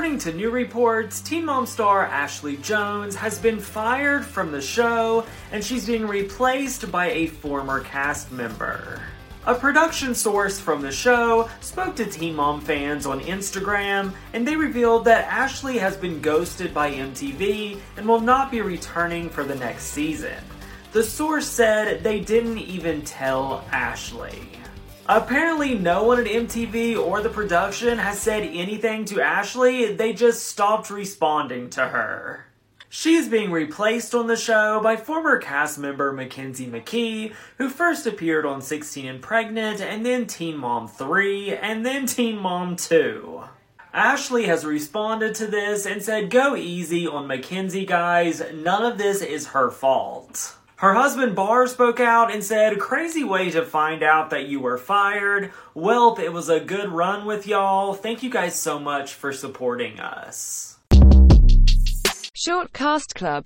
According to new reports, Teen Mom star Ashley Jones has been fired from the show and she's being replaced by a former cast member. A production source from the show spoke to Teen Mom fans on Instagram, and they revealed that Ashley has been ghosted by MTV and will not be returning for the next season. The source said they didn't even tell Ashley. Apparently, no one at MTV or the production has said anything to Ashley, they just stopped responding to her. She's being replaced on the show by former cast member Mackenzie McKee, who first appeared on 16 and Pregnant, and then Teen Mom 3, and then Teen Mom 2. Ashley has responded to this and said, Go easy on Mackenzie, guys. None of this is her fault. Her husband Bar spoke out and said, Crazy way to find out that you were fired. Welp, it was a good run with y'all. Thank you guys so much for supporting us. Short Cast Club